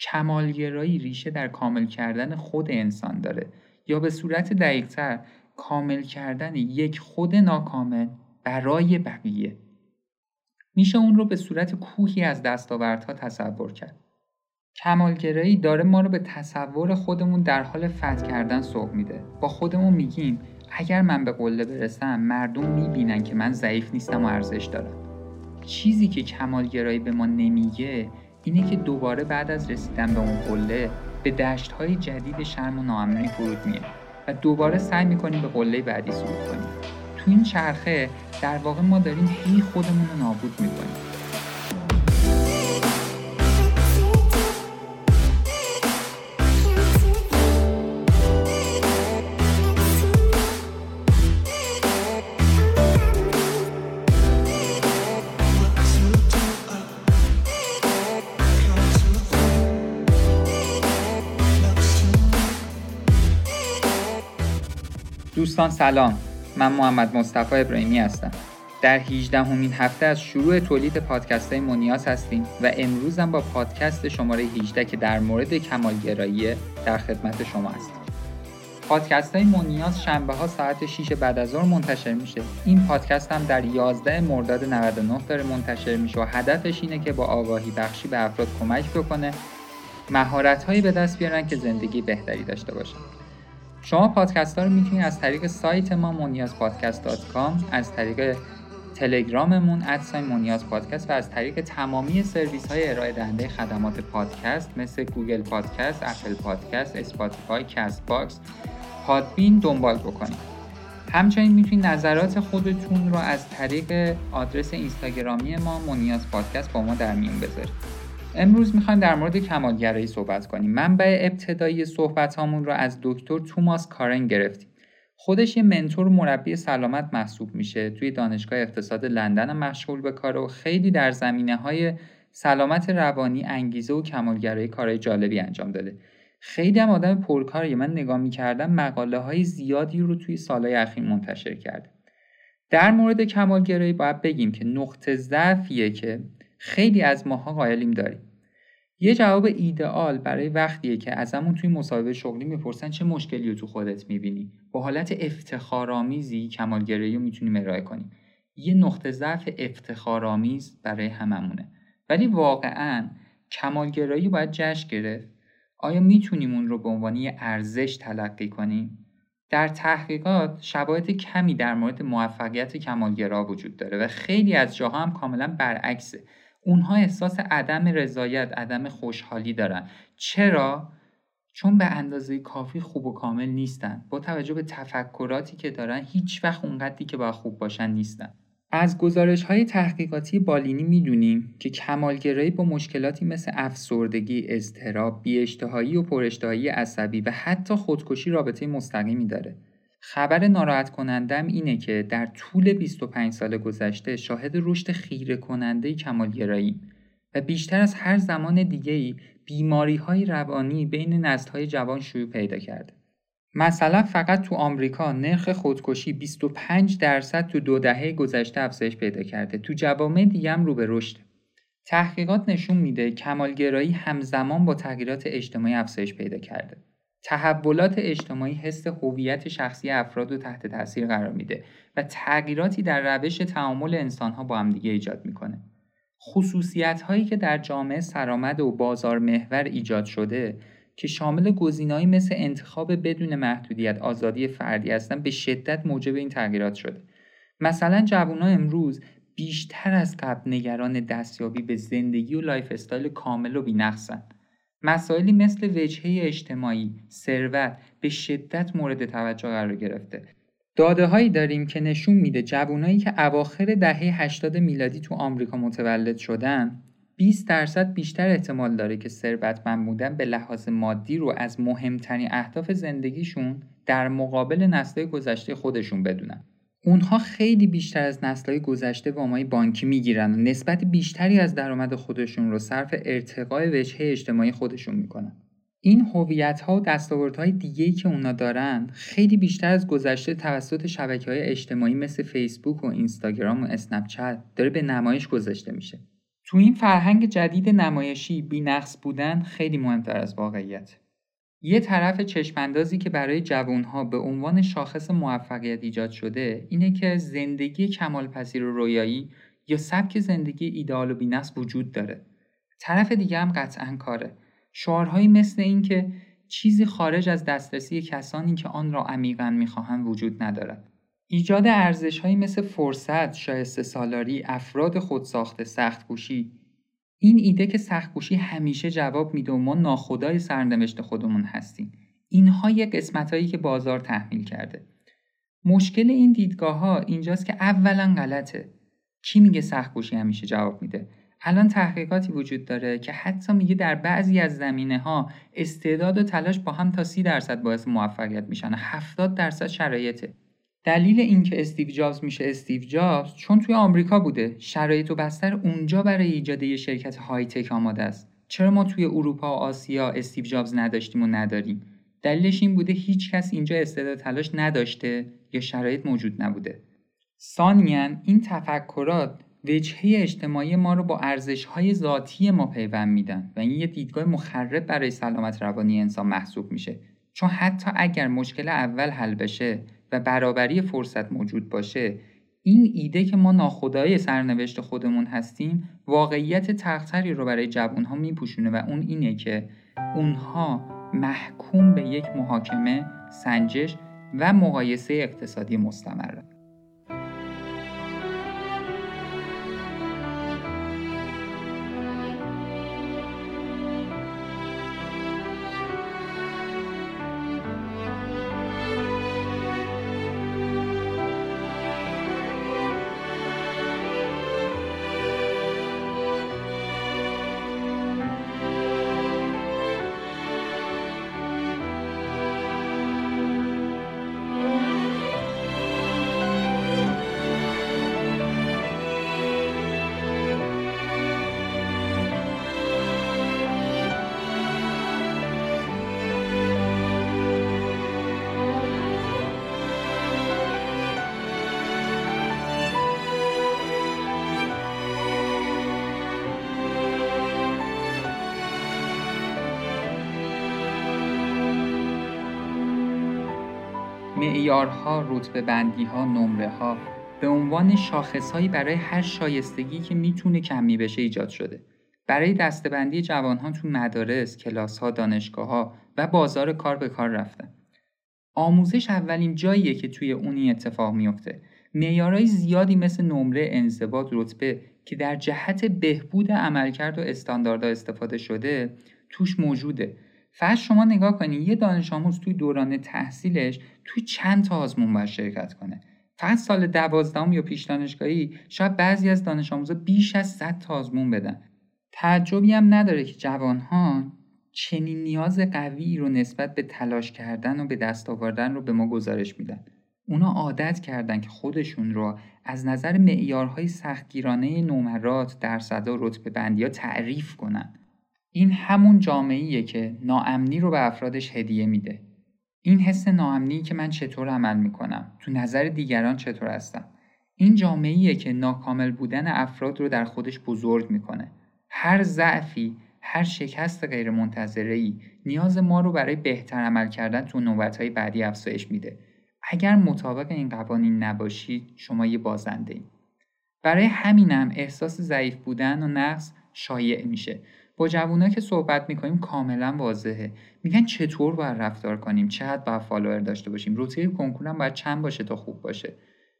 کمالگرایی ریشه در کامل کردن خود انسان داره. یا به صورت دقیقتر کامل کردن یک خود ناکامل برای بقیه. میشه اون رو به صورت کوهی از دستاوردها تصور کرد. کمالگرایی داره ما رو به تصور خودمون در حال فتح کردن سوق میده. با خودمون میگیم اگر من به قله برسم مردم می‌بینن که من ضعیف نیستم و ارزش دارم. چیزی که کمالگرایی به ما نمیگه اینه که دوباره بعد از رسیدن به اون قله به دشت های جدید شرم و ناامنی فرود میه و دوباره سعی می‌کنیم به قله بعدی صعود کنیم. تو این چرخه در واقع ما داریم هی خودمون رو نابود می‌کنیم. دوستان سلام. من محمد مصطفی ابراهیمی هستم. در 18 همین هفته از شروع تولید پادکست های مونیاس هستیم و امروزم با پادکست شماره 18 که در مورد کمالگرایی در خدمت شما هستیم پادکست های مونیاس شنبه ها ساعت 6 بعد از ظهر منتشر میشه. این پادکست هم در 11 مرداد 99 داره منتشر میشه و هدفش اینه که با آگاهی بخشی به افراد کمک بکنه مهارت هایی به دست بیارن که زندگی بهتری داشته باشن. شما پادکست ها رو می‌تونید از طریق سایت ما مونیاز پادکست از طریق تلگراممون ادسای مونیاز پادکست و از طریق تمامی سرویس های ارائه دهنده خدمات پادکست مثل گوگل پادکست، اپل پادکست، اسپاتیفای، کست باکس، پادبین دنبال بکنید. همچنین می‌تونید نظرات خودتون رو از طریق آدرس اینستاگرامی ما مونیاز پادکست با ما در میون بذارید. امروز می‌خوایم در مورد کمالگرایی صحبت کنیم. منبع ابتدایی صحبت هامون رو از دکتر توماس کارن گرفتیم. خودش یه منتور مربی سلامت محسوب میشه توی دانشگاه اقتصاد لندن مشغول به کار و خیلی در زمینه های سلامت روانی انگیزه و کمالگرایی کارهای جالبی انجام داده. خیلی هم آدم پرکاریه من نگاه می‌کردم مقاله های زیادی رو توی سالهای اخیر منتشر کرده. در مورد کمالگرایی باید بگیم که نقطه ضعفیه که خیلی از ماها قائلیم داریم. یه جواب ایدئال برای وقتیه که ازمون توی مصاحبه شغلی می‌پرسن چه مشکلی رو تو خودت می‌بینی. با حالت افتخارآمیزی کمالگرایی رو می‌تونیم ارائه کنیم. یه نقطه ضعف افتخارآمیز برای هممونه. ولی واقعا کمالگرایی باید جشن گرفت. آیا می‌تونیم اون رو به عنوان یه ارزش تلقی کنیم؟ در تحقیقات شباهت کمی در مورد موفقیت کمالگرا وجود داره و خیلی از جاها هم کاملا برعکسه. اونها احساس عدم رضایت عدم خوشحالی دارن. چرا؟ چون به اندازه کافی خوب و کامل نیستن. با توجه به تفکراتی که دارن هیچ وقت اونقدری که باید خوب باشن نیستن. از گزارش های تحقیقاتی بالینی می‌دونیم که کمالگرایی با مشکلاتی مثل افسردگی، اضطراب، بیاشتهایی و پراشتهایی عصبی و حتی خودکشی رابطه مستقیمی داره. خبر ناراحت کنندم اینه که در طول 25 سال گذشته شاهد رشد خیره کننده کمالگرایی و بیشتر از هر زمان دیگه‌ای بیماری های روانی بین نسل های جوان شروع پیدا کرده. مثلا فقط تو آمریکا نرخ خودکشی 25 درصد تو دو دهه گذشته افزایش پیدا کرده. تو جوامع دیگه هم رو به رشد. تحقیقات نشون میده کمالگرایی همزمان با تغییرات اجتماعی افزایش پیدا کرده. تحولات اجتماعی حس هویت شخصی افراد رو تحت تاثیر قرار میده و تغییراتی در روش تعامل انسانها با همدیگه ایجاد می‌کنه. خصوصیت هایی که در جامعه سرآمد و بازار محور ایجاد شده که شامل گزینه‌هایی مثل انتخاب بدون محدودیت آزادی فردی هستن به شدت موجب این تغییرات شده. مثلا جوانها امروز بیشتر از قبل نگران دستیابی به زندگی و lifestyle کامل و بینقصن. مسائلی مثل وجهه اجتماعی، ثروت به شدت مورد توجه قرار گرفته. داده هایی داریم که نشون میده جوانایی که اواخر دهه 80 میلادی تو آمریکا متولد شدن 20 درصد بیشتر احتمال داره که ثروتمند بودن به لحاظ مادی رو از مهمترین اهداف زندگیشون در مقابل نسل‌های گذشته خودشون بدونن. اونها خیلی بیشتر از نسل‌های گذشته وامای بانکی می‌گیرن و نسبت بیشتری از درآمد خودشون رو صرف ارتقای وجهه اجتماعی خودشون می‌کنن. این هویت ها و دستاوردهای دیگه که اونا دارن خیلی بیشتر از گذشته توسط شبکه های اجتماعی مثل فیسبوک و اینستاگرام و اسنپ چت داره به نمایش گذاشته میشه. تو این فرهنگ جدید نمایشی بینقص بودن خیلی مهمتر از واقعیت. یه طرف چشماندازی که برای جوانها به عنوان شاخص موفقیت ایجاد شده اینه که زندگی کمالپذیر و رویایی یا سبک زندگی ایدئال و بینقص وجود داره. طرف دیگه هم قطعا کاره. شعارهایی مثل این که چیزی خارج از دسترسی کسانی که آن را عمیقا می‌خواهند وجود ندارد. ایجاد ارزشهایی مثل فرصت، شایسته سالاری، افراد خودساخته، سختگوشی این ایده که سختگوشی همیشه جواب میده و ما ناخدای سرنوشت خودمون هستیم. اینها یه قسمت که بازار تحمیل کرده. مشکل این دیدگاه ها اینجاست که اولا غلطه. کی میگه سختگوشی همیشه جواب میده؟ الان تحقیقاتی وجود داره که حتی میگه در بعضی از زمینه ها استعداد و تلاش با هم تا سی درصد باعث موفقیت میشن 70 درصد شرایطه دلیل اینکه استیو جابز میشه استیو جابز چون توی آمریکا بوده. شرایط و بستر اونجا برای ایجاد یه شرکت های تک آماده است. چرا ما توی اروپا و آسیا استیو جابز نداشتیم و نداریم؟ دلیلش این بوده هیچ کس اینجا استعداد تلاش نداشته یا شرایط موجود نبوده. ثانیا این تفکرات وجهه اجتماعی ما رو با ارزش‌های ذاتی ما پیوند میدن و این یه دیدگاه مخرب برای سلامت روانی انسان محسوب میشه. چون حتی اگر مشکل اول حل بشه و برابری فرصت موجود باشه این ایده که ما ناخدای سرنوشت خودمون هستیم واقعیت تختری رو برای جوانها میپوشونه و اون اینه که اونها محکوم به یک محاکمه، سنجش و مقایسه اقتصادی مستمره. معیارها، رتبه بندی ها، نمره ها به عنوان شاخصهایی برای هر شایستگی که می‌تونه کمی بشه ایجاد شده. برای دستبندی جوانها تو مدارس، کلاس ها، دانشگاه ها و بازار کار به کار رفتن. آموزش اولین جاییه که توی اونی اتفاق میفته. معیارهای زیادی مثل نمره، انضباط، رتبه که در جهت بهبود عملکرد و استانداردها استفاده شده توش موجوده فقط شما نگاه کنید یه دانش آموز توی دوران تحصیلش توی چند تا آزمون باید شرکت کنه. فقط سال دوازدهم یا پیش دانشگاهی شاید بعضی از دانش آموزا بیش از 100 تا آزمون بدن. تعجبی هم نداره که جوانها چنین نیاز قوی رو نسبت به تلاش کردن و به دست آوردن رو به ما گزارش میدن. اونا عادت کردن که خودشون رو از نظر معیارهای سختگیرانه نمرات، درصد و رتبه بندی ها تعریف کنن. این همون جامعیه که ناامنی رو به افرادش هدیه میده. این حس ناامنی که من چطور عمل می‌کنم؟ تو نظر دیگران چطور هستم؟ این جامعیه که ناکامل بودن افراد رو در خودش بزرگ می‌کنه. هر ضعفی هر شکست غیر ای نیاز ما رو برای بهتر عمل کردن تو نوبتهای بعدی افزایش میده. اگر مطابق این قوانین نباشید شما یه بازنده ای. برای همینم احساس ضعیف بودن و نقص شایع میشه. با جوونا که صحبت می‌کنیم کاملا واضحه. میگن چطور باید رفتار کنیم؟ چقدر باید فالوور داشته باشیم؟ رتبه کنکورم باید چند باشه تا خوب باشه؟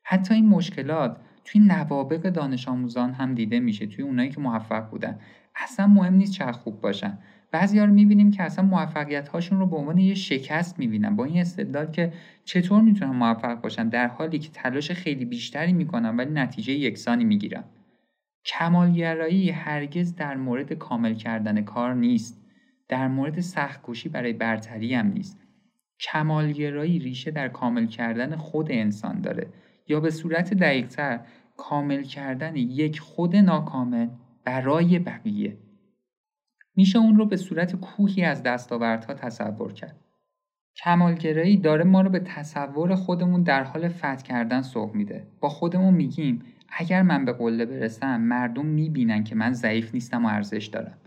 حتی این مشکلات توی نوابق دانش آموزان هم دیده میشه توی اونایی که موفق بودن. اصلا مهم نیست چقدر خوب باشن. بعضی رو می‌بینیم که اصلا موفقیت هاشون رو به عنوان یه شکست می‌بینن با این استدلال که چطور می‌تونن موفق باشن؟ در حالی که تلاش خیلی بیشتری می‌کنن ولی نتیجه یکسانی می‌گیرن. کمالگرایی هرگز در مورد کامل کردن کار نیست. در مورد سختکوشی برای برتری هم نیست. کمالگرایی ریشه در کامل کردن خود انسان داره. یا به صورت دقیقتر کامل کردن یک خود ناکامل برای بقیه. میشه اون رو به صورت کوهی از دستاوردها تصور کرد. کمالگرایی داره ما رو به تصور خودمون در حال فتح کردن سوق میده. با خودمون میگیم اگر من به قله برسم مردم می‌بینن که من ضعیف نیستم و ارزش دارم.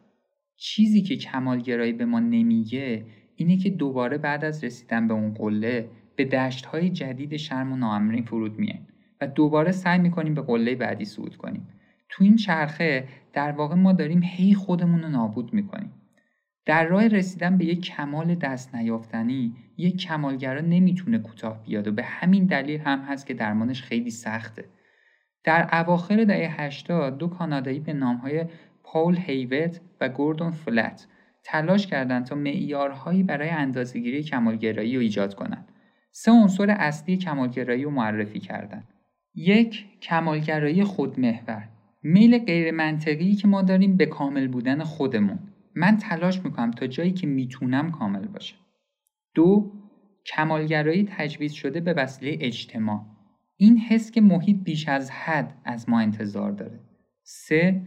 چیزی که کمالگرایی به ما نمیگه اینه که دوباره بعد از رسیدن به اون قله به دشت های جدید شرم و ناامنی فرود میایم و دوباره سعی می‌کنیم به قله بعدی صعود کنیم. تو این چرخه در واقع ما داریم هی خودمون رو نابود می‌کنیم. در راه رسیدن به یک کمال دست نیافتنی یک کمالگرا نمی‌تونه کوتاه بیاد و به همین دلیل هم هست که درمانش خیلی سخته. در اواخر دهه 80 دو کانادایی به نامهای پاول هیوت و گوردون فلت تلاش کردند تا معیارهایی برای اندازهگیری کمالگرایی رو ایجاد کنند. سه عنصر اصلی کمالگرایی رو معرفی کردند. یک کمالگرایی خودمحور میل غیر منطقی که ما داریم به کامل بودن خودمون من تلاش می‌کنم تا جایی که می‌تونم کامل باشه دو کمالگرایی تجویز شده به وسیله اجتماع این حس که محیط بیش از حد از ما انتظار داره. سه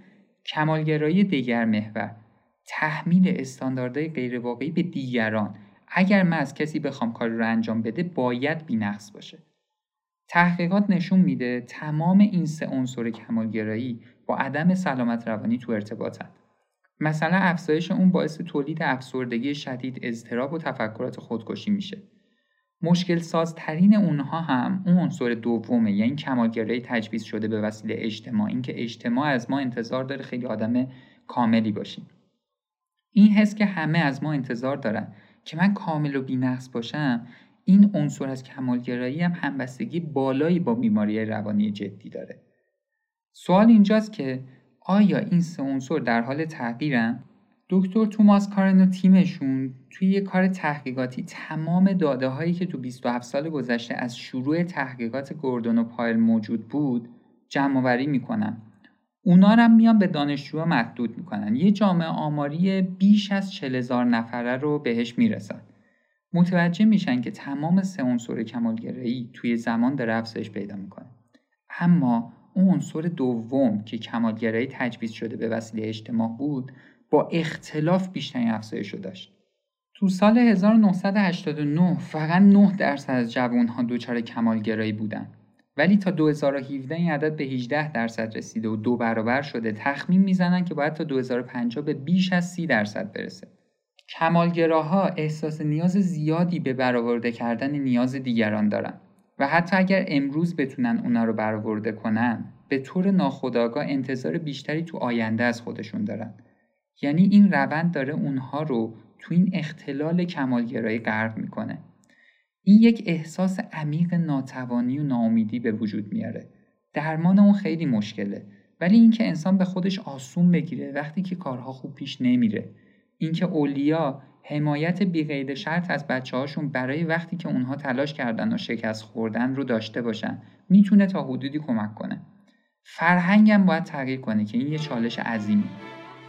کمالگرایی دیگر محور. تحمیل استانداردهای غیرواقعی به دیگران. اگر من از کسی بخوام کاری رو انجام بده باید بینقص باشه. تحقیقات نشون میده تمام این سه عنصر کمالگرایی با عدم سلامت روانی تو ارتباطن. مثلا افزایش اون باعث تولید افسردگی شدید اضطراب و تفکرات خودکشی میشه. مشکل سازترین اونها هم اون عنصر دومه یعنی کمالگرایی تجویز شده به وسیله اجتماع. اینکه اجتماع از ما انتظار داره خیلی آدم کاملی باشیم. این حس که همه از ما انتظار دارن که من کامل و بینقص باشم این عنصر از کمالگرایی هم همبستگی بالایی با بیماری روانی جدی داره. سوال اینجاست که آیا این سه عنصر در حال تغییرن؟ دکتر توماس کارن و تیمشون توی یه کار تحقیقاتی تمام داده هایی که تو 27 سال گذشته از شروع تحقیقات گوردون و پایل موجود بود جمع آوری می‌کنن. اونا رو میان به دانشجوها محدود می‌کنن. یه جامعه آماری بیش از 40 هزار نفره رو بهش می‌رسن. متوجه میشن که تمام سه عنصر کمالگرایی توی زمان داره افزایش پیدا می‌کنه. اما اون عنصر دوم که کمالگرایی تجویز شده به وسیله اجتماع بود با اختلاف بیشترین افزایش رو داشت. تو سال 1989 فقط 9 درصد از جوانها دچار کمالگرایی بودن. ولی تا 2017 این عدد به 18 درصد رسیده و دو برابر شده تخمین می‌زنن که باید تا 2050 به بیش از 30 درصد برسه. کمالگراها احساس نیاز زیادی به برآورده کردن نیاز دیگران دارن و حتی اگر امروز بتونن اونا رو برآورده کنن به طور ناخودآگاه انتظار بیشتری تو آینده از خودشون دارن. یعنی این روند داره اونها رو تو این اختلال کمالگرایی غرق می‌کنه. این یک احساس عمیق ناتوانی و ناامیدی به وجود میاره. درمان اون خیلی مشکله ولی اینکه انسان به خودش آسون بگیره وقتی که کارها خوب پیش نمیره. اینکه اولیا حمایت بیقید شرط از بچه هاشون برای وقتی که اونها تلاش کردن و شکست خوردن رو داشته باشن می‌تونه تا حدودی کمک کنه. فرهنگم باید تغییر کنه که این یه چالش عظیمی.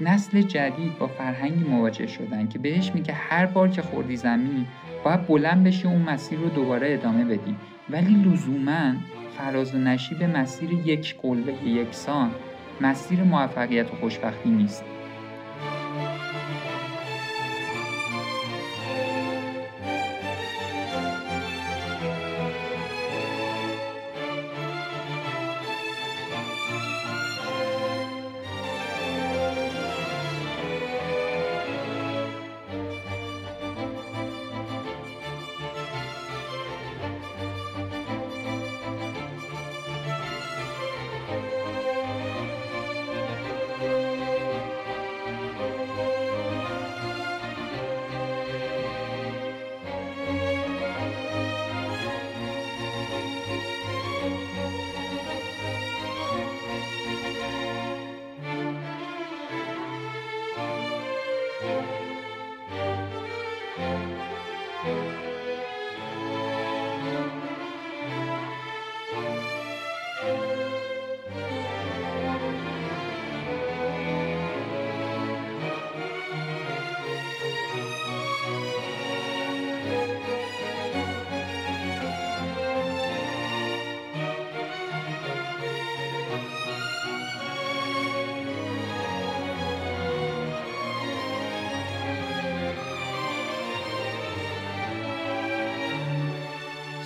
نسل جدید با فرهنگی مواجه شدن که بهش میگه هر بار که خوردی زمین باید بلند بشی اون مسیر رو دوباره ادامه بدی. ولی لزوما فراز و نشیب مسیر یک قلبه یکسان مسیر موفقیت و خوشبختی نیست.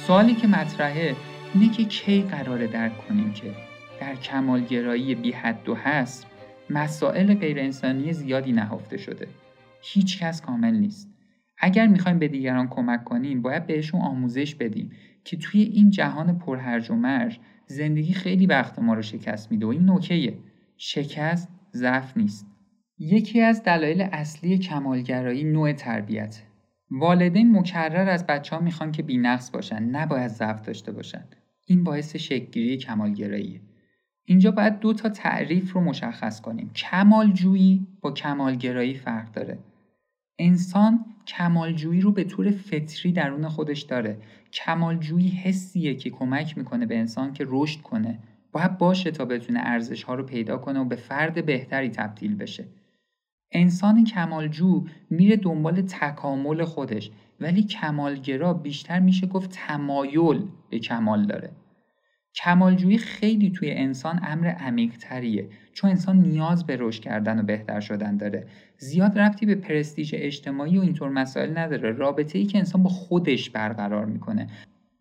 سوالی که مطرحه اینه که کی قراره درک کنیم که در کمالگرایی بی حد و حصر مسائل غیر انسانی زیادی نهفته شده. هیچ کس کامل نیست. اگر می‌خوایم به دیگران کمک کنیم باید بهشون آموزش بدیم که توی این جهان پرهرج و مرج زندگی خیلی وقت ما رو شکست میده و این نوکیه. شکست ضعف نیست. یکی از دلایل اصلی کمالگرایی نوع تربیت. والدین مکرر از بچه ها می‌خوان که بینقص باشن نباید ضعف داشته باشن. این باعث شکلگیری کمالگراییه. اینجا باید دو تا تعریف رو مشخص کنیم. کمالجویی با کمالگرایی فرق داره. انسان کمالجویی رو به طور فطری درون خودش داره. کمالجویی حسیه که کمک می‌کنه به انسان که رشد کنه. باید باشه تا بتونه ارزش ها رو پیدا کنه و به فرد بهتری تبدیل بشه. انسان کمالجو میره دنبال تکامل خودش ولی کمالگرا بیشتر میشه گفت تمایل به کمال داره. کمالجویی خیلی توی انسان امر عمیق تریه چون انسان نیاز به رشد کردن و بهتر شدن داره. زیاد رفتی به پرستیژ اجتماعی و اینطور مسائل نداره. رابطه ای که انسان با خودش برقرار می‌کنه.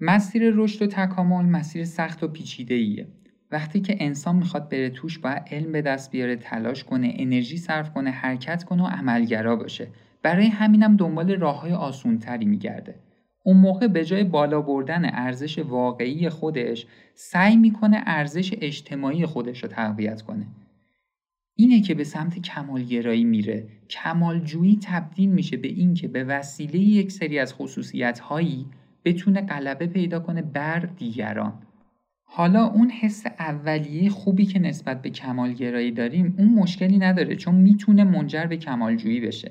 مسیر رشد و تکامل مسیر سخت و پیچیده ایه وقتی که انسان می‌خواد بره توش باید علم به دست بیاره تلاش کنه انرژی صرف کنه حرکت کنه و عملگرا باشه. برای همینم دنبال راه های آسونتری میگرده. اون موقع به جای بالا بردن ارزش واقعی خودش سعی می‌کنه ارزش اجتماعی خودش رو تقویت کنه. اینه که به سمت کمالگرایی میره. کمالجویی تبدیل میشه به اینکه به وسیله یک سری از خصوصیت هایی بتونه غلبه پیدا کنه بر دیگران. حالا اون حس اولیه خوبی که نسبت به کمالگرایی داریم اون مشکلی نداره چون می‌تونه منجر به کمالجویی بشه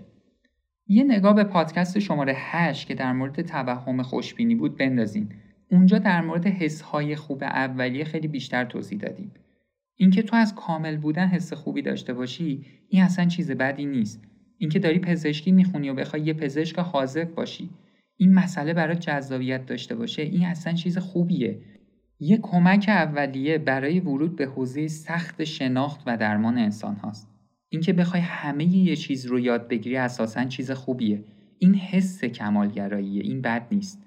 یه نگاه به پادکست شماره 8 که در مورد توهم خوشبینی بود بندازین. اونجا در مورد حسهای خوب اولیه خیلی بیشتر توضیح دادیم. اینکه تو از کامل بودن حس خوبی داشته باشی این اصلا چیز بدی نیست. اینکه داری پزشکی می‌خونی و بخوای یه پزشک حاضق باشی این مسئله برای جذابیت داشته باشه این اصلا چیز خوبیه. یه کمک اولیه برای ورود به حوزه سخت شناخت و درمان انسان هاست. اینکه بخوای همه یه چیز رو یاد بگیری اساسا چیز خوبیه. این حس کمالگراییه این بد نیست.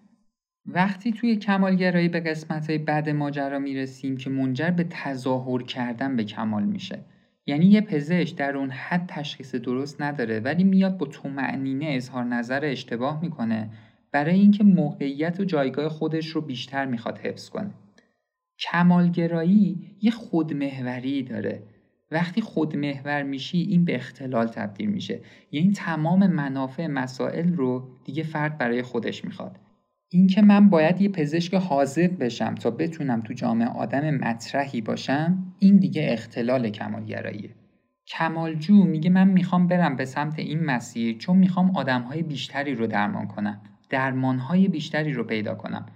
وقتی توی کمالگرایی به قسمت های بد ماجرا می‌رسیم که منجر به تظاهر کردن به کمال میشه. یعنی یه پزشک در اون حد تشخیص درست نداره ولی میاد با تو معنینه اظهار نظر اشتباه می‌کنه برای اینکه موقعیت و جایگاه خودش رو بیشتر می‌خواد حفظ کنه. کمالگرایی یه خودمهوری داره. وقتی خودمحور میشی این به اختلال تبدیل میشه. یعنی تمام منافع مسائل رو دیگه فرد برای خودش می‌خواد. اینکه من باید یه پزشک حاضر بشم تا بتونم تو جامعه آدم مطرحی باشم این دیگه اختلال کمالگراییه. کمالجو میگه من می‌خوام برم به سمت این مسیر چون می‌خوام آدمهای بیشتری رو درمان کنم. درمانهای بیشتری رو پیدا کنم.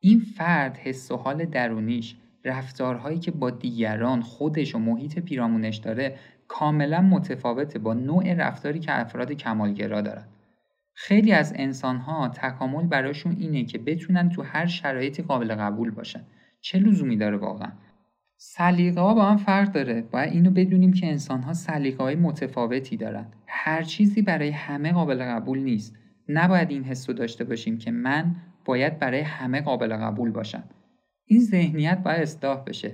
این فرد حس و حال درونیش رفتارهایی که با دیگران خودش و محیط پیرامونش داره کاملا متفاوته با نوع رفتاری که افراد کمالگرا دارن. خیلی از انسانها تکامل براشون اینه که بتونن تو هر شرایطی قابل قبول باشن. چه لزومی داره واقعا؟ سلیقه ها با هم فرق داره باید اینو بدونیم که انسان ها سلیقه های متفاوتی دارن. هر چیزی برای همه قابل قبول نیست. نباید این حس داشته باشیم که من باید برای همه قابل قبول باشم. این ذهنیت باید اصلاح بشه.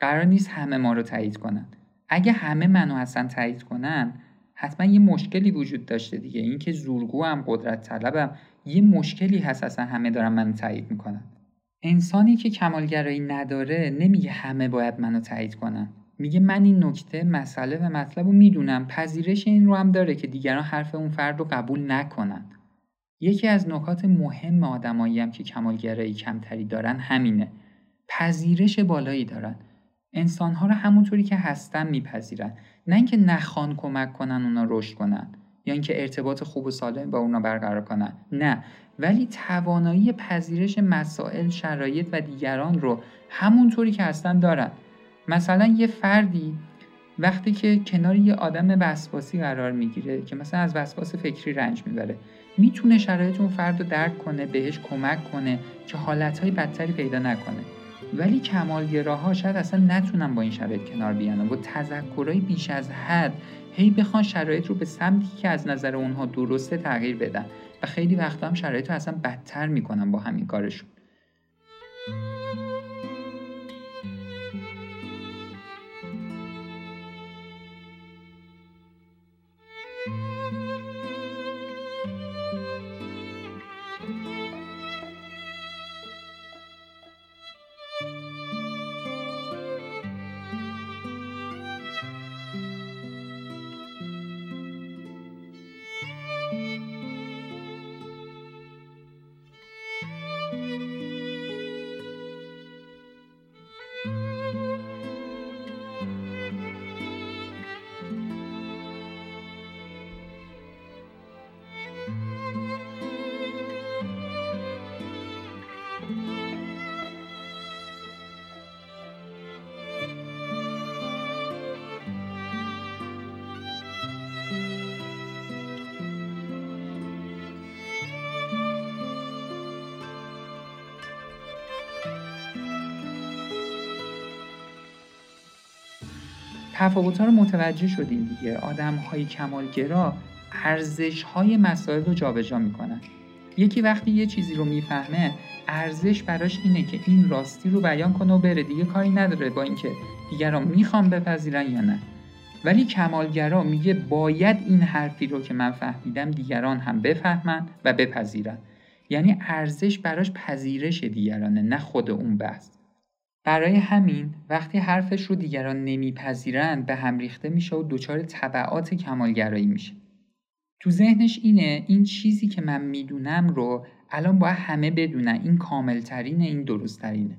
قرار نیست همه ما رو تایید کنن. اگه همه منو اصلا تایید کنن حتما یه مشکلی وجود داشته دیگه. اینکه زورگو هم قدرت طلبم یه مشکلی هست اصلا همه دارن منو تایید می‌کنن. انسانی که کمالگرایی نداره نمیگه همه باید منو تایید کنن. میگه من این نکته مسئله و مطلب رو می‌دونم. پذیرش این رو هم داره که دیگران حرف اون فرد رو قبول نکنن. یکی از نکات مهم آدمایی هم که کمالگرایی کمتری دارن همینه. پذیرش بالایی دارن. انسانها رو همونطوری که هستن میپذیرن. نه اینکه نخوان کمک کنن اونا رشد کنن. یا اینکه ارتباط خوب و سالم با اونا برقرار کنن. نه. ولی توانایی پذیرش مسائل شرایط و دیگران رو همونطوری که هستن دارن. مثلا یه فردی وقتی که کنار یه آدم وسواسی قرار می‌گیره که مثلا از وسواس فکری رنج می‌بره. می‌تونه شرایط اون فرد رو درک کنه بهش کمک کنه که حالتهای بدتری پیدا نکنه. ولی کمالگراها شاید اصلا نتونن با این شرایط کنار بیان و تذکرهای بیش از حد هی بخوان شرایط رو به سمتی که از نظر اونها درسته تغییر بدن. و خیلی وقتا هم شرایط رو اصلا بدتر می‌کنن با همین کارشون. تفاوت رو متوجه شدیم دیگه. آدم های کمالگرا ارزش های مسائل رو جابجا می‌کنن. یکی وقتی یه چیزی رو می‌فهمه ارزش براش اینه که این راستی رو بیان کنه و بره. دیگه کاری نداره با اینکه دیگران می‌خوام بپذیرن یا نه. ولی کمالگرا میگه باید این حرفی رو که من فهمیدم دیگران هم بفهمن و بپذیرن. یعنی ارزش براش پذیرش دیگرانه نه خود اون بحث. برای همین وقتی حرفش رو دیگران نمیپذیرند به هم ریخته میشه و دچار طبعات کمالگرایی میشه. تو ذهنش اینه این چیزی که من می‌دونم رو الان باید همه بدونن. این کاملترینه این درستترینه.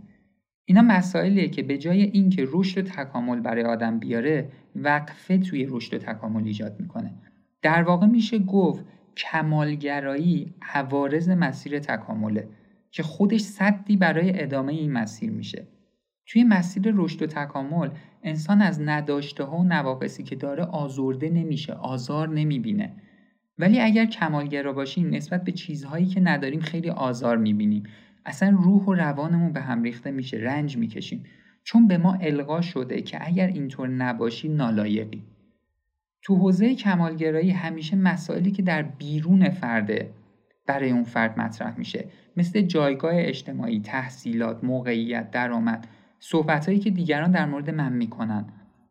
اینا مسائلیه که به جای اینکه رشد و تکامل برای آدم بیاره وقفه توی رشد و تکامل ایجاد می‌کنه. در واقع میشه گفت کمالگرایی عوارض مسیر تکامله که خودش صدی برای ادامه این مسیر میشه. توی مسیر رشد و تکامل انسان از نداشته ها و نواقصی که داره آزرده نمیشه آزار نمی‌بینه. ولی اگر کمالگرا باشیم نسبت به چیزهایی که نداریم خیلی آزار می‌بینیم. اصلا روح و روانمون به هم ریخته میشه رنج می‌کشیم. چون به ما القا شده که اگر اینطور نباشی نالایقی. تو حوزه کمالگرایی همیشه مسائلی که در بیرون فرده برای اون فرد مطرح میشه. مثل جایگاه اجتماعی، تحصیلات، موقعیت، درآمد، صحبتهایی که دیگران در مورد من می‌کنن.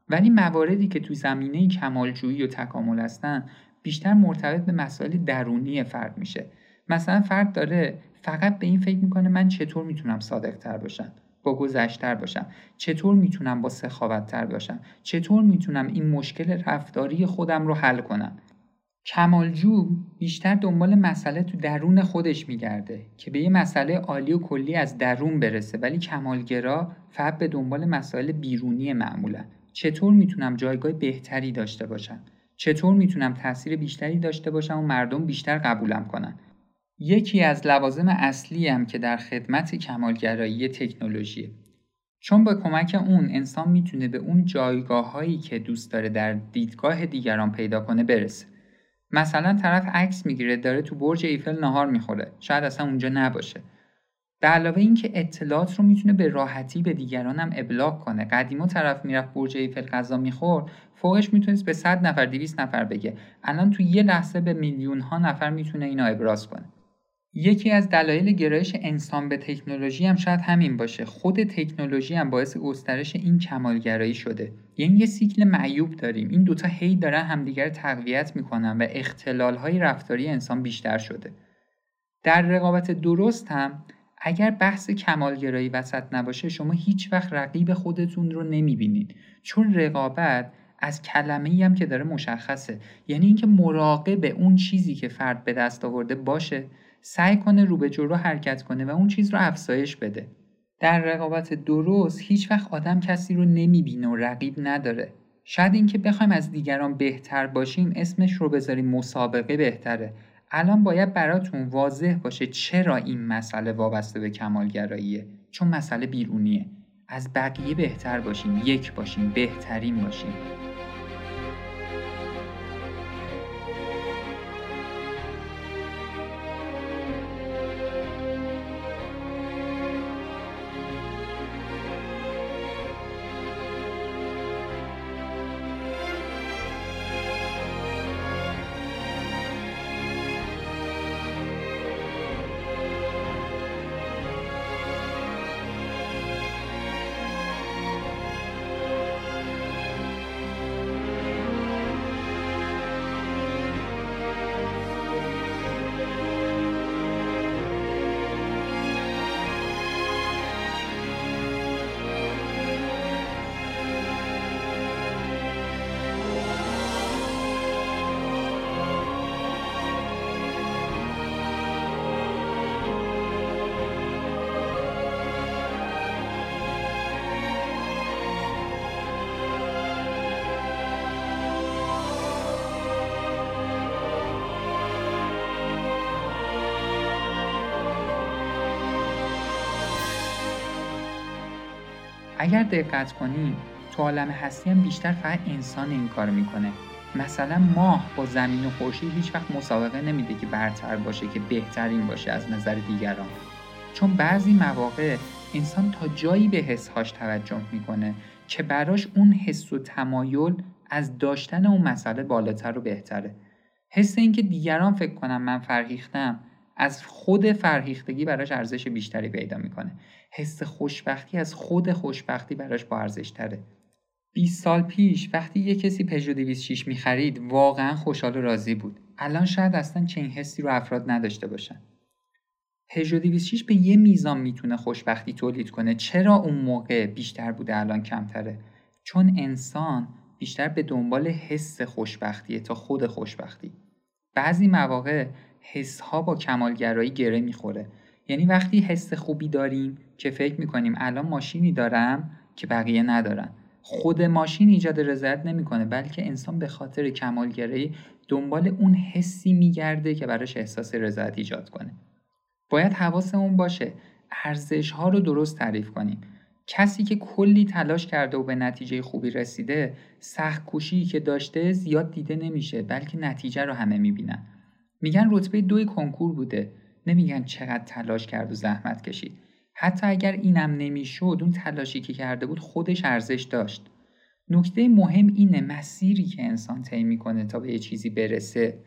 ولی مواردی که تو زمینه کمالجویی و تکامل هستن بیشتر مرتبط به مسائل درونی فرد میشه. مثلا فرد داره فقط به این فکر می‌کنه من چطور می‌تونم صادق تر باشم با گذشتر باشم چطور می‌تونم با سخاوت تر باشم چطور می‌تونم این مشکل رفتاری خودم رو حل کنم. کمالجو بیشتر دنبال مسئله تو درون خودش میگرده که به یه مسئله عالی و کلی از درون برسه ولی کمالگرا فقط به دنبال مسائل بیرونی معمولا. چطور می‌تونم جایگاه بهتری داشته باشم؟ چطور می‌تونم تاثیر بیشتری داشته باشم و مردم بیشتر قبولم کنن؟ یکی از لوازم اصلی هم که در خدمت کمالگرایی تکنولوژیه. چون با کمک اون انسان می‌تونه به اون جایگاه هایی که دوست داره در دیدگاه دیگران پیدا کنه برسه. مثلا طرف عکس می‌گیره داره تو برج ایفل نهار می‌خوره. شاید اصلا اونجا نباشه. به علاوه اینکه اطلاعات رو می‌تونه به راحتی به دیگران هم ابلاغ کنه. قدیما طرف می‌رفت برج ایفل غذا می‌خورد فوقش می‌تونست به 100 نفر 200 نفر بگه. الان تو یه لحظه به میلیون ها نفر می‌تونه اینو ابراز کنه. یکی از دلایل گرایش انسان به تکنولوژی هم شاید همین باشه. خود تکنولوژی هم باعث گسترش این کمالگرایی شده. یعنی یه سیکل معیوب داریم. این دوتا هی دارن همدیگر تقویت می‌کنن و اختلال های رفتاری انسان بیشتر شده. در رقابت درست هم اگر بحث کمالگرایی وسط نباشه شما هیچ وقت رقیب خودتون رو نمی‌بینید. چون رقابت از کلمه ای هم که داره مشخصه. یعنی اینکه مراقب اون چیزی که فرد به دست آورده باشه. سعی کنه رو به جلو حرکت کنه و اون چیز رو افزایش بده. در رقابت درست هیچ وقت آدم کسی رو نمی‌بینه و رقیب نداره. شاید اینکه بخوایم از دیگران بهتر باشیم اسمش رو بذاریم مسابقه بهتره. الان باید براتون واضح باشه چرا این مسئله وابسته به کمالگراییه. چون مسئله بیرونیه. از بقیه بهتر باشیم یک باشیم بهترین باشیم. اگر دقت کنیم تو عالم هستی هم بیشتر فقط انسان این کار می‌کنه. مثلا ماه با زمین و خورشید هیچ وقت مسابقه نمیده که برتر باشه که بهترین باشه از نظر دیگران. چون بعضی مواقع انسان تا جایی به حسهاش توجه می‌کنه که براش اون حس و تمایل از داشتن اون مسئله بالاتر و بهتره. حس اینکه دیگران فکر کنم من فرهیختم از خود فرهیختگی براش ارزش بیشتری پیدا می‌کنه. حس خوشبختی از خود خوشبختی براش با ارزش تره 20 سال پیش وقتی یه کسی پژو 206 می‌خرید واقعا خوشحال و راضی بود. الان شاید اصلا چنین حسی رو افراد نداشته باشن. پژو 206 به یه میزان می‌تونه خوشبختی تولید کنه. چرا اون موقع بیشتر بوده الان کمتره؟ چون انسان بیشتر به دنبال حس خوشبختیه تا خود خوشبختی. بعضی مواقع حس ها با کمالگرایی گره می‌خوره. یعنی وقتی حس خوبی داریم که فکر می‌کنیم الان ماشینی دارم که بقیه ندارن. خود ماشین ایجاد رضایت نمی‌کنه بلکه انسان به خاطر کمالگرایی دنبال اون حسی میگرده که براش احساس رضایت ایجاد کنه. باید حواسمون باشه ارزش ها رو درست تعریف کنیم. کسی که کلی تلاش کرده و به نتیجه خوبی رسیده سخت کوشی که داشته زیاد دیده نمیشه بلکه نتیجه رو همه می‌بینن. میگن رتبه دوی کنکور بوده. نمیگن چقدر تلاش کرد و زحمت کشید. حتی اگر اینم نمی‌شد اون تلاشی که کرده بود خودش ارزش داشت. نکته مهم اینه مسیری که انسان طی می‌کنه تا به یه چیزی برسه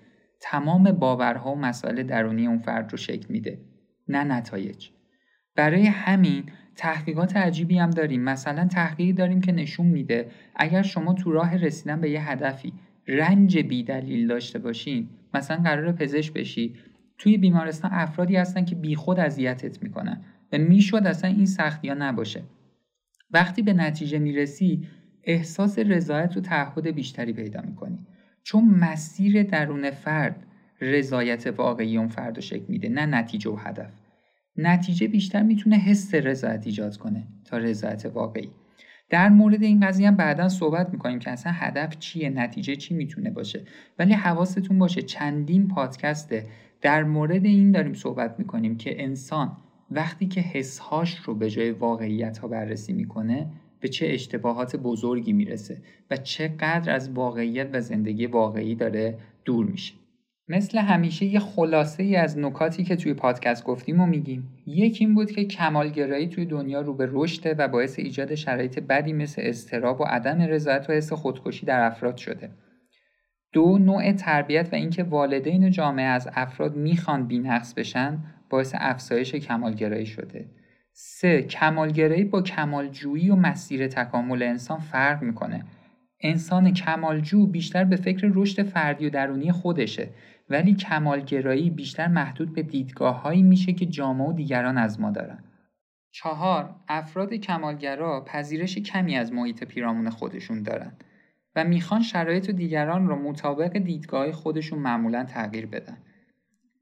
تمام باورها و مسائل درونی اون فرد رو شکل میده نه نتایج. برای همین تحقیقات عجیبی هم داریم. مثلا تحقیقی داریم که نشون میده اگر شما تو راه رسیدن به یه هدفی رنج بیدلیل داشته باشین مثلا قرار پزشک بشی توی بیمارستان افرادی هستن که بیخود اذیتت می‌کنن. و می‌شد اصلا این سختی ها نباشه. وقتی به نتیجه می‌رسی احساس رضایت و تعهد بیشتری پیدا می‌کنی. چون مسیر درون فرد رضایت واقعی اون فرد رو شکل میده نه نتیجه و هدف. نتیجه بیشتر می‌تونه حس رضایت ایجاد کنه تا رضایت واقعی. در مورد این قضیه هم بعدا صحبت می‌کنیم که اصلا هدف چیه نتیجه چی می‌تونه باشه. ولی حواستون باشه چندین پادکسته در مورد این داریم صحبت می‌کنیم که انسان وقتی که حسهاش رو به جای واقعیت ها بررسی می‌کنه به چه اشتباهات بزرگی می‌رسه و چقدر از واقعیت و زندگی واقعی داره دور میشه. مثل همیشه یه خلاصه ای از نکاتی که توی پادکست گفتیم و میگیم. یکی این بود که کمالگرایی توی دنیا رو به رشده و باعث ایجاد شرایط بدی مثل استراب و عدم رضایت و حس خودکشی در افراد شده. دو نوع تربیت و اینکه والدین جامعه از افراد می‌خوان بینقص بشن باعث افزایش کمالگرایی شده سه کمالگرایی با کمالجویی و مسیر تکامل انسان فرق می‌کنه انسان کمالجو بیشتر به فکر رشد فردی و درونی خودشه ولی کمالگرایی بیشتر محدود به دیدگاه میشه که جامعه و دیگران از ما دارن. چهار افراد کمالگرا پذیرش کمی از محیط پیرامون خودشون دارن و می‌خوان شرایط و دیگران را مطابق دیدگاه خودشون معمولا تغییر بدن.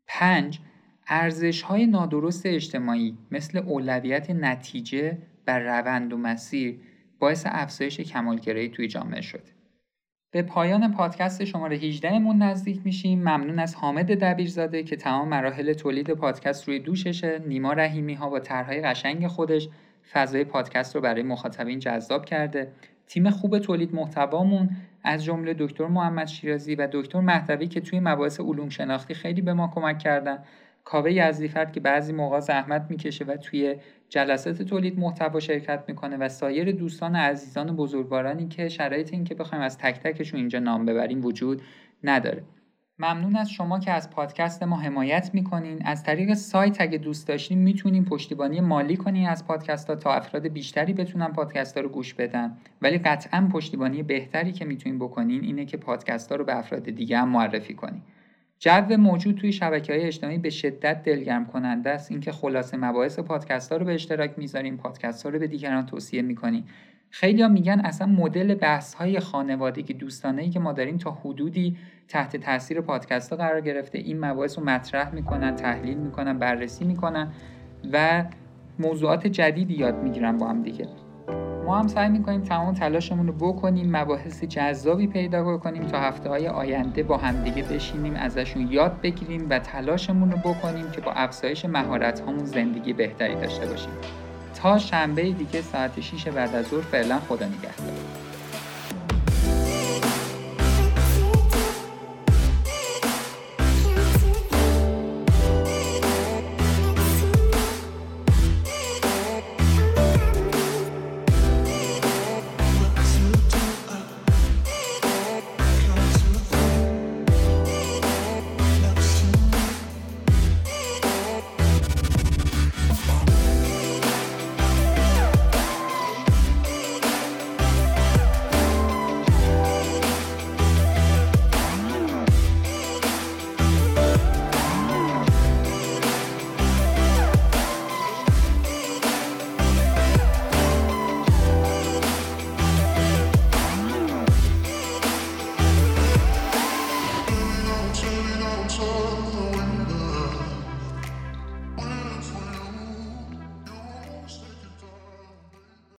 پنج ارزش های نادرست اجتماعی مثل اولویت نتیجه بر روند و مسیر باعث افزایش کمالگرایی توی جامعه شده. به پایان پادکست شماره 18 مون نزدیک میشیم. ممنون از حامد دبیرزاده که تمام مراحل تولید پادکست روی دوششه نیما رحیمی ها با طرحهای قشنگ خودش فضای پادکست رو برای مخاطبین جذاب کرده. تیم خوب تولید محتوامون از جمله دکتر محمد شیرازی و دکتر مهدوی که توی مباحث علوم شناختی خیلی به ما کمک کردن. کاوه یزدیفرد که بعضی موقع زحمت می‌کشه و توی جلسات تولید محتوا شرکت می‌کنه و سایر دوستان عزیزان و بزرگوارانی که شرایط این که بخوایم از تک تکشون اینجا نام ببریم وجود نداره. ممنون از شما که از پادکست ما حمایت می‌کنین. از طریق سایت اگه دوست داشتین می‌تونین پشتیبانی مالی کنین از پادکست ها تا افراد بیشتری بتونن پادکست ها رو گوش بدن. ولی قطعا پشتیبانی بهتری که می‌تونین بکنین اینه که پادکست ها رو به افراد دیگه هم معرفی کنین. جو موجود توی شبکه های اجتماعی به شدت دلگرم کننده است. اینکه خلاصه مباحث پادکست ها رو به اشتراک می‌ذاریم پادکست ها رو به دیگران توصیه می‌کنیم. خیلی ها میگن اصلا مدل بحث های خانوادگی دوستانه ای که ما داریم تا حدودی تحت تاثیر پادکست ها قرار گرفته. این مباحث رو مطرح می‌کنن تحلیل می‌کنن بررسی می‌کنن و موضوعات جدیدی یاد می‌گیرن با هم دیگه. ما هم سعی می‌کنیم تمام تلاشمون رو بکنیم مباحث جذابی پیدا کنیم تا هفته های آینده با همدیگه بشینیم ازشون یاد بگیریم و تلاشمون رو بکنیم که با افزایش مهارت همون زندگی بهتری داشته باشیم. تا شنبه دیگه ساعت 6 بعد از ظهر فعلا خدا نگهدار.